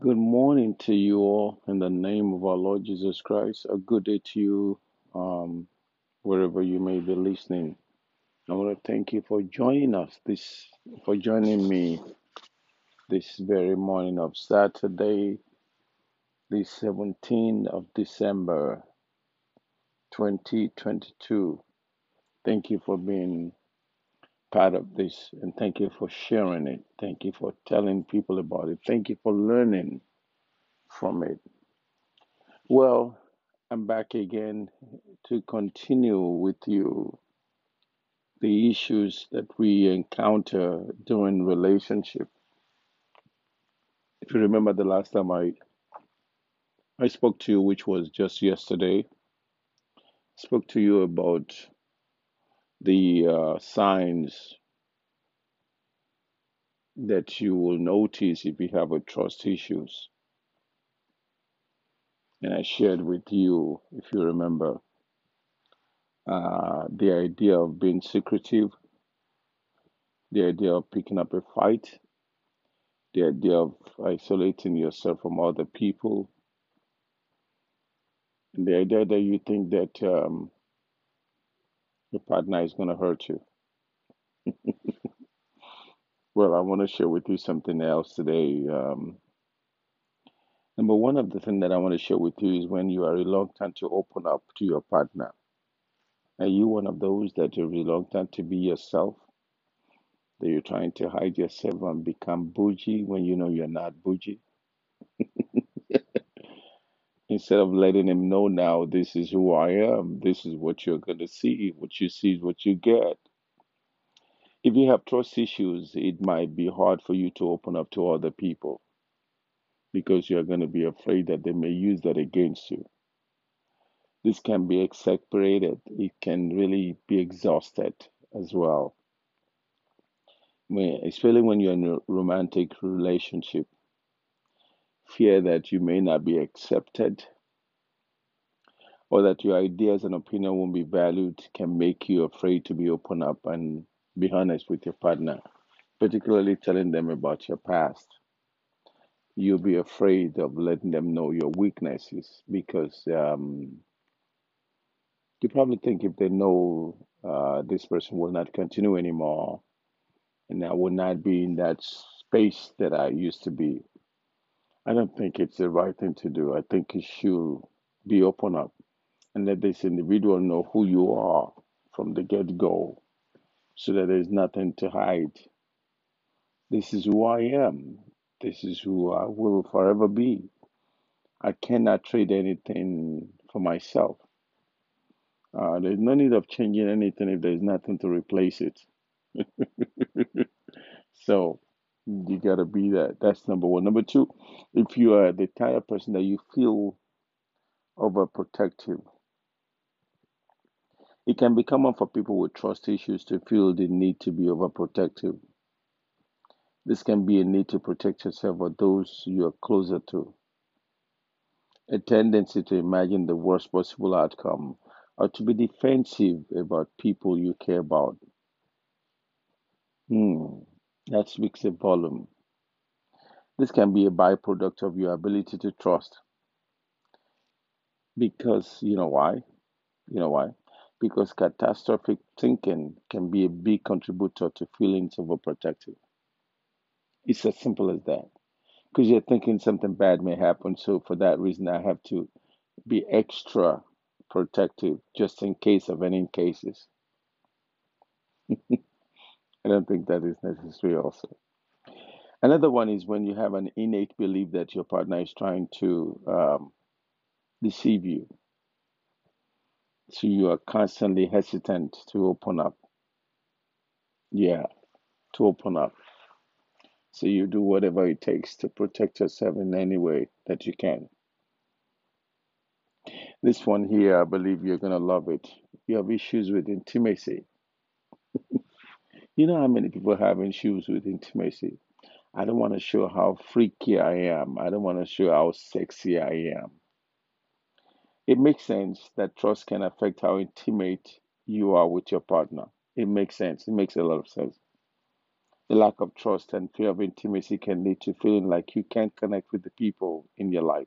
Good morning to you all in the name of our Lord Jesus Christ. A good day to you, um, wherever you may be listening. I want to thank you for joining us this, for joining me this very morning of Saturday, the 17th of December, 2022. Thank you for being part of this and thank you for sharing it. Thank you for telling people about it. Thank you for learning from it. Well, I'm back again to continue with you the issues that we encounter during relationship. If you remember the last time I, I spoke to you, which was just yesterday, spoke to you about the uh, signs that you will notice if you have a trust issues. And I shared with you, if you remember, uh, the idea of being secretive, the idea of picking up a fight, the idea of isolating yourself from other people, and the idea that you think that um, your partner is going to hurt you. Well, I want to share with you something else today. Um, number one of the things that I want to share with you is when you are reluctant to open up to your partner. Are you one of those that are reluctant to be yourself? That you're trying to hide yourself and become bougie when you know you're not bougie? Instead of letting him know now, this is who I am, this is what you're going to see, what you see is what you get. If you have trust issues, it might be hard for you to open up to other people because you're going to be afraid that they may use that against you. This can be exasperated, it can really be exhausted as well. Especially when you're in a romantic relationship, fear that you may not be accepted or that your ideas and opinion won't be valued can make you afraid to be open up and be honest with your partner, particularly telling them about your past. You'll be afraid of letting them know your weaknesses because um, you probably think if they know uh, this person will not continue anymore and I will not be in that space that I used to be. I don't think it's the right thing to do. I think you should be open up and let this individual know who you are from the get go so that there's nothing to hide. This is who I am. This is who I will forever be. I cannot trade anything for myself. Uh, there's no need of changing anything if there's nothing to replace it. So you gotta be that. That's number one. Number two, if you are the type of person that you feel overprotective, it can be common for people with trust issues to feel the need to be overprotective. This can be a need to protect yourself or those you are closer to, a tendency to imagine the worst possible outcome, or to be defensive about people you care about. Hmm, that speaks a volume. This can be a byproduct of your ability to trust because you know why? You know why? Because catastrophic thinking can be a big contributor to feelings of overprotective. It's as simple as that. Because you're thinking something bad may happen, so for that reason, I have to be extra protective just in case of any cases. I don't think that is necessary, also. Another one is when you have an innate belief that your partner is trying to um, deceive you. So you are constantly hesitant to open up. Yeah, to open up. So you do whatever it takes to protect yourself in any way that you can. This one here, I believe you're going to love it. You have issues with intimacy. You know how many people have issues with intimacy? I don't want to show how freaky I am. I don't want to show how sexy I am. It makes sense that trust can affect how intimate you are with your partner. It makes sense. It makes a lot of sense. The lack of trust and fear of intimacy can lead to feeling like you can't connect with the people in your life.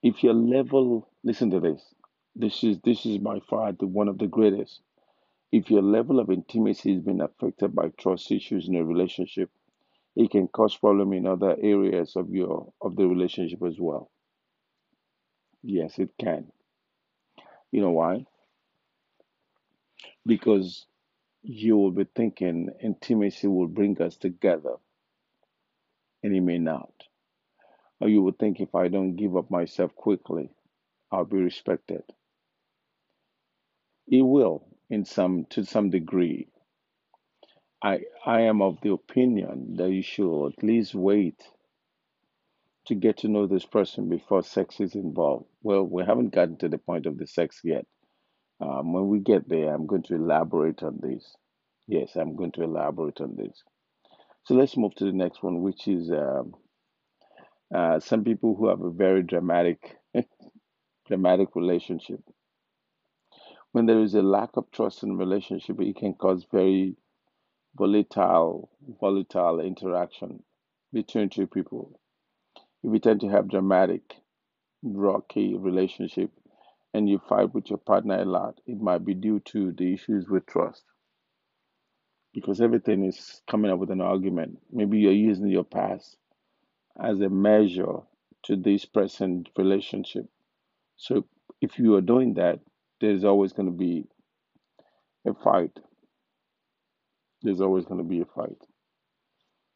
If your level, listen to this. This is this is by far the one of the greatest. If your level of intimacy has been affected by trust issues in a relationship, it can cause problem in other areas of your of the relationship as well. Yes, it can. You know why? Because you will be thinking intimacy will bring us together, and it may not. Or you will think if I don't give up myself quickly, I'll be respected. It will, in some to some degree. I I am of the opinion that you should at least wait to get to know this person before sex is involved. Well, we haven't gotten to the point of the sex yet. Um, when we get there, I'm going to elaborate on this. Yes, I'm going to elaborate on this. So let's move to the next one, which is um, uh, some people who have a very dramatic, dramatic relationship. When there is a lack of trust in relationship, it can cause very volatile, volatile interaction between two people. If you tend to have dramatic, rocky relationship, and you fight with your partner a lot, it might be due to the issues with trust. Because everything is coming up with an argument. Maybe you're using your past as a measure to this present relationship. So if you are doing that, there's always going to be a fight. There's always going to be a fight.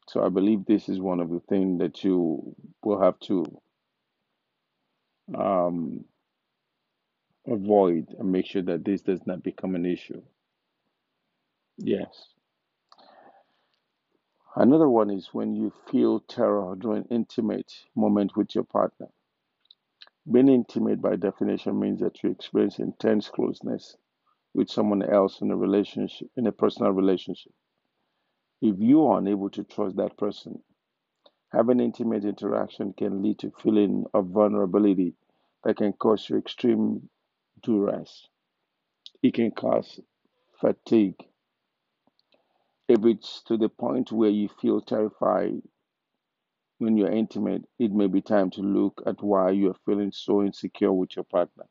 So I believe this is one of the things that you will have to um, avoid and make sure that this does not become an issue. Yes. Another one is when you feel terror during intimate moment with your partner. Being intimate by definition means that you experience intense closeness with someone else in a relationship, in a personal relationship. If you are unable to trust that person, having intimate interaction can lead to feeling of vulnerability that can cause you extreme duress. It can cause fatigue. If it's to the point where you feel terrified when you're intimate, it may be time to look at why you're feeling so insecure with your partner.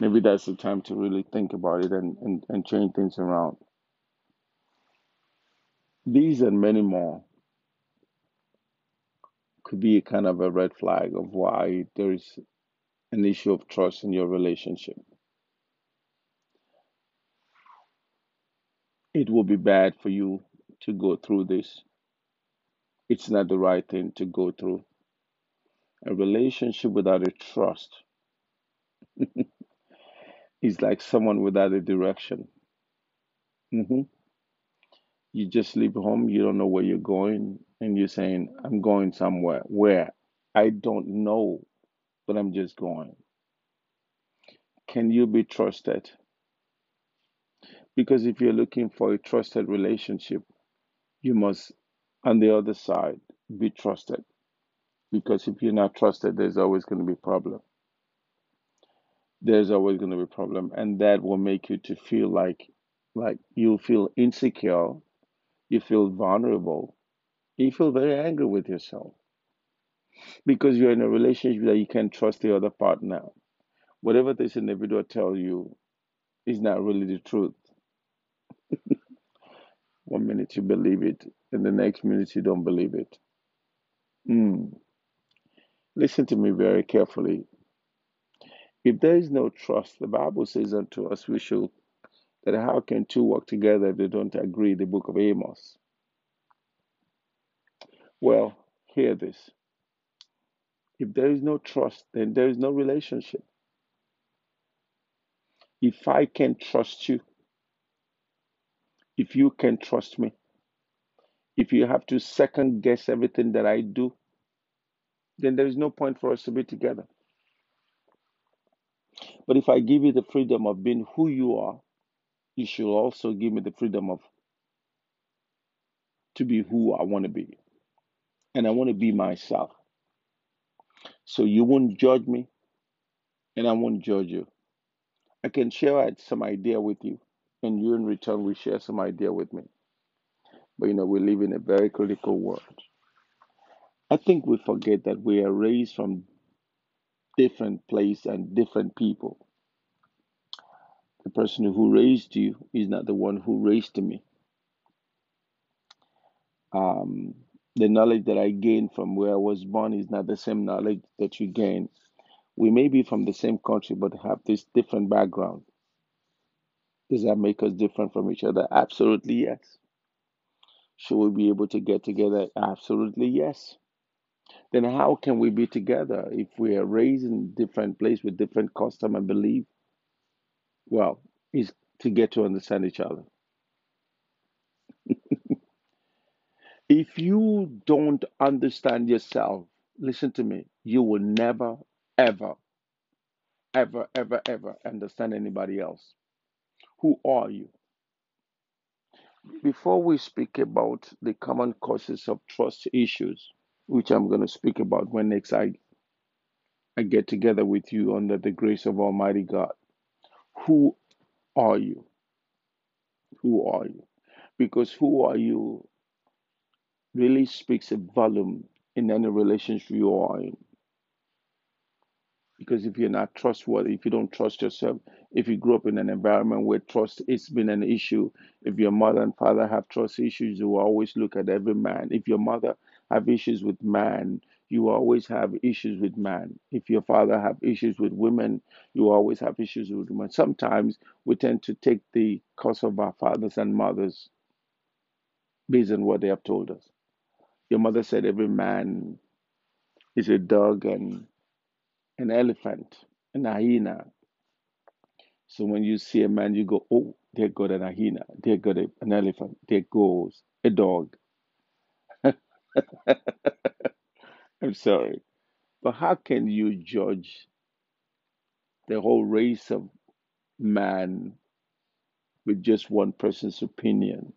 Maybe that's the time to really think about it and, and, and change things around. These and many more could be kind of a red flag of why there is an issue of trust in your relationship. It will be bad for you to go through this. It's not the right thing to go through. A relationship without a trust is like someone without a direction. hmm You just leave home, you don't know where you're going, and you're saying, I'm going somewhere. Where? I don't know, but I'm just going. Can you be trusted? Because if you're looking for a trusted relationship, you must, on the other side, be trusted. Because if you're not trusted, there's always going to be problem. There's always going to be problem, and that will make you to feel like, like you feel insecure, you feel vulnerable, you feel very angry with yourself because you're in a relationship that you can't trust the other partner. Whatever this individual tells you is not really the truth. One minute you believe it, and the next minute you don't believe it. Mm. Listen to me very carefully. If there is no trust, the Bible says unto us, we should that how can two work together if they don't agree? The book of Amos. Well, hear this. If there is no trust, then there is no relationship. If I can trust you, if you can trust me, if you have to second guess everything that I do, then there is no point for us to be together. But if I give you the freedom of being who you are, you should also give me the freedom of to be who I want to be. And I want to be myself. So you won't judge me, and I won't judge you. I can share some idea with you, and you in return will share some idea with me. But you know, we live in a very critical world. I think we forget that we are raised from different place and different people. The person who raised you is not the one who raised me. Um, the knowledge that I gained from where I was born is not the same knowledge that you gain. We may be from the same country, but have this different background. Does that make us different from each other? Absolutely yes. Should we be able to get together? Absolutely yes. Then how can we be together if we are raised in different place with different custom and belief? Well, is to get to understand each other. If you don't understand yourself, listen to me, you will never, ever, ever, ever, ever understand anybody else. Who are you? Before we speak about the common causes of trust issues, which I'm going to speak about when next I, I get together with you under the grace of Almighty God, who are you? Who are you? Because who are you really speaks a volume in any relationship you are in. Because if you're not trustworthy, if you don't trust yourself, if you grew up in an environment where trust has been an issue, if your mother and father have trust issues, you will always look at every man. If your mother have issues with man, you always have issues with man. If your father have issues with women, you always have issues with women. Sometimes we tend to take the cause of our fathers and mothers based on what they have told us. Your mother said every man is a dog and an elephant, an hyena. So when you see a man, you go, oh, there got an hyena, there got an elephant, there goes a dog. I'm sorry. But how can you judge the whole race of man with just one person's opinion?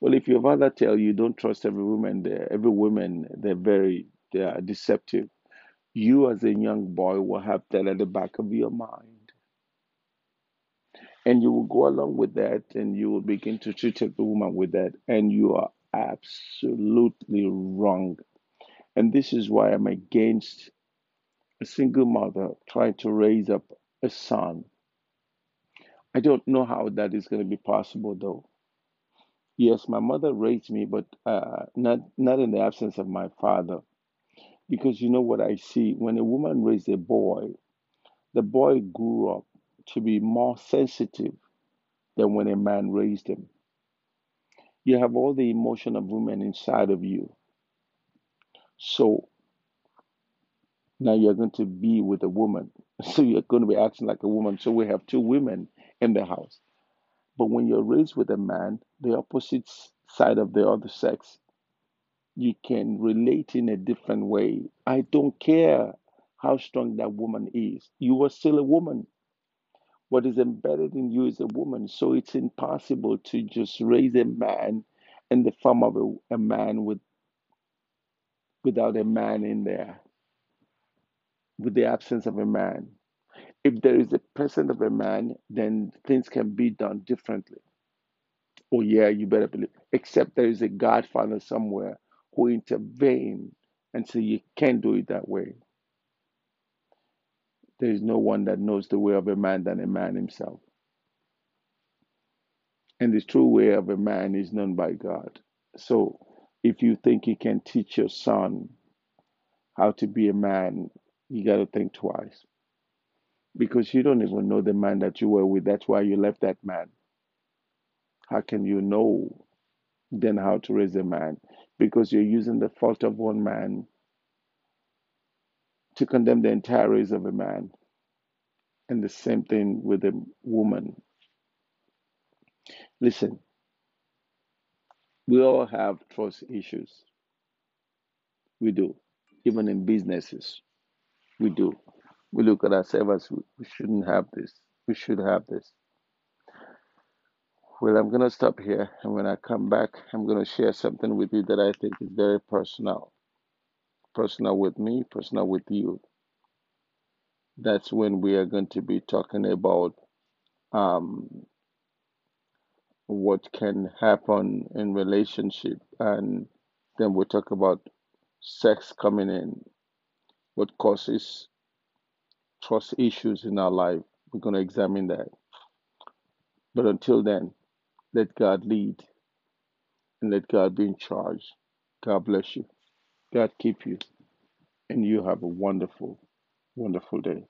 Well, if your father tell you don't trust every woman there, every woman they're very they are deceptive. You as a young boy will have that at the back of your mind. And you will go along with that and you will begin to treat the woman with that. And you are absolutely wrong. And this is why I'm against a single mother trying to raise up a son. I don't know how that is going to be possible though. Yes, my mother raised me, but uh, not not in the absence of my father. Because you know what I see when a woman raised a boy, the boy grew up to be more sensitive than when a man raised him. You have all the emotion of women inside of you. So now you're going to be with a woman. So you're going to be acting like a woman. So we have two women in the house. But when you're raised with a man, the opposite side of the other sex, you can relate in a different way. I don't care how strong that woman is. You are still a woman. What is embedded in you is a woman. So it's impossible to just raise a man in the form of a, a man with without a man in there, with the absence of a man. If there is a presence of a man, then things can be done differently. Oh yeah, you better believe. Except there is a Godfather somewhere who intervene and say you can't do it that way. There is no one that knows the way of a man than a man himself. And the true way of a man is known by God. So if you think you can teach your son how to be a man, you got to think twice. Because you don't even know the man that you were with. That's why you left that man. How can you know then how to raise a man? Because you're using the fault of one man to condemn the entire race of a man. And the same thing with a woman. Listen, we all have trust issues. We do. Even in businesses, we do. We look at ourselves as we shouldn't have this. We should have this. Well, I'm going to stop here. And when I come back, I'm going to share something with you that I think is very personal. Personal with me, personal with you. That's when we are going to be talking about um, what can happen in relationship, and then we'll talk about sex coming in, what causes trust issues in our life. We're going to examine that. But until then, let God lead and let God be in charge. God bless you. God keep you. And you have a wonderful, wonderful day.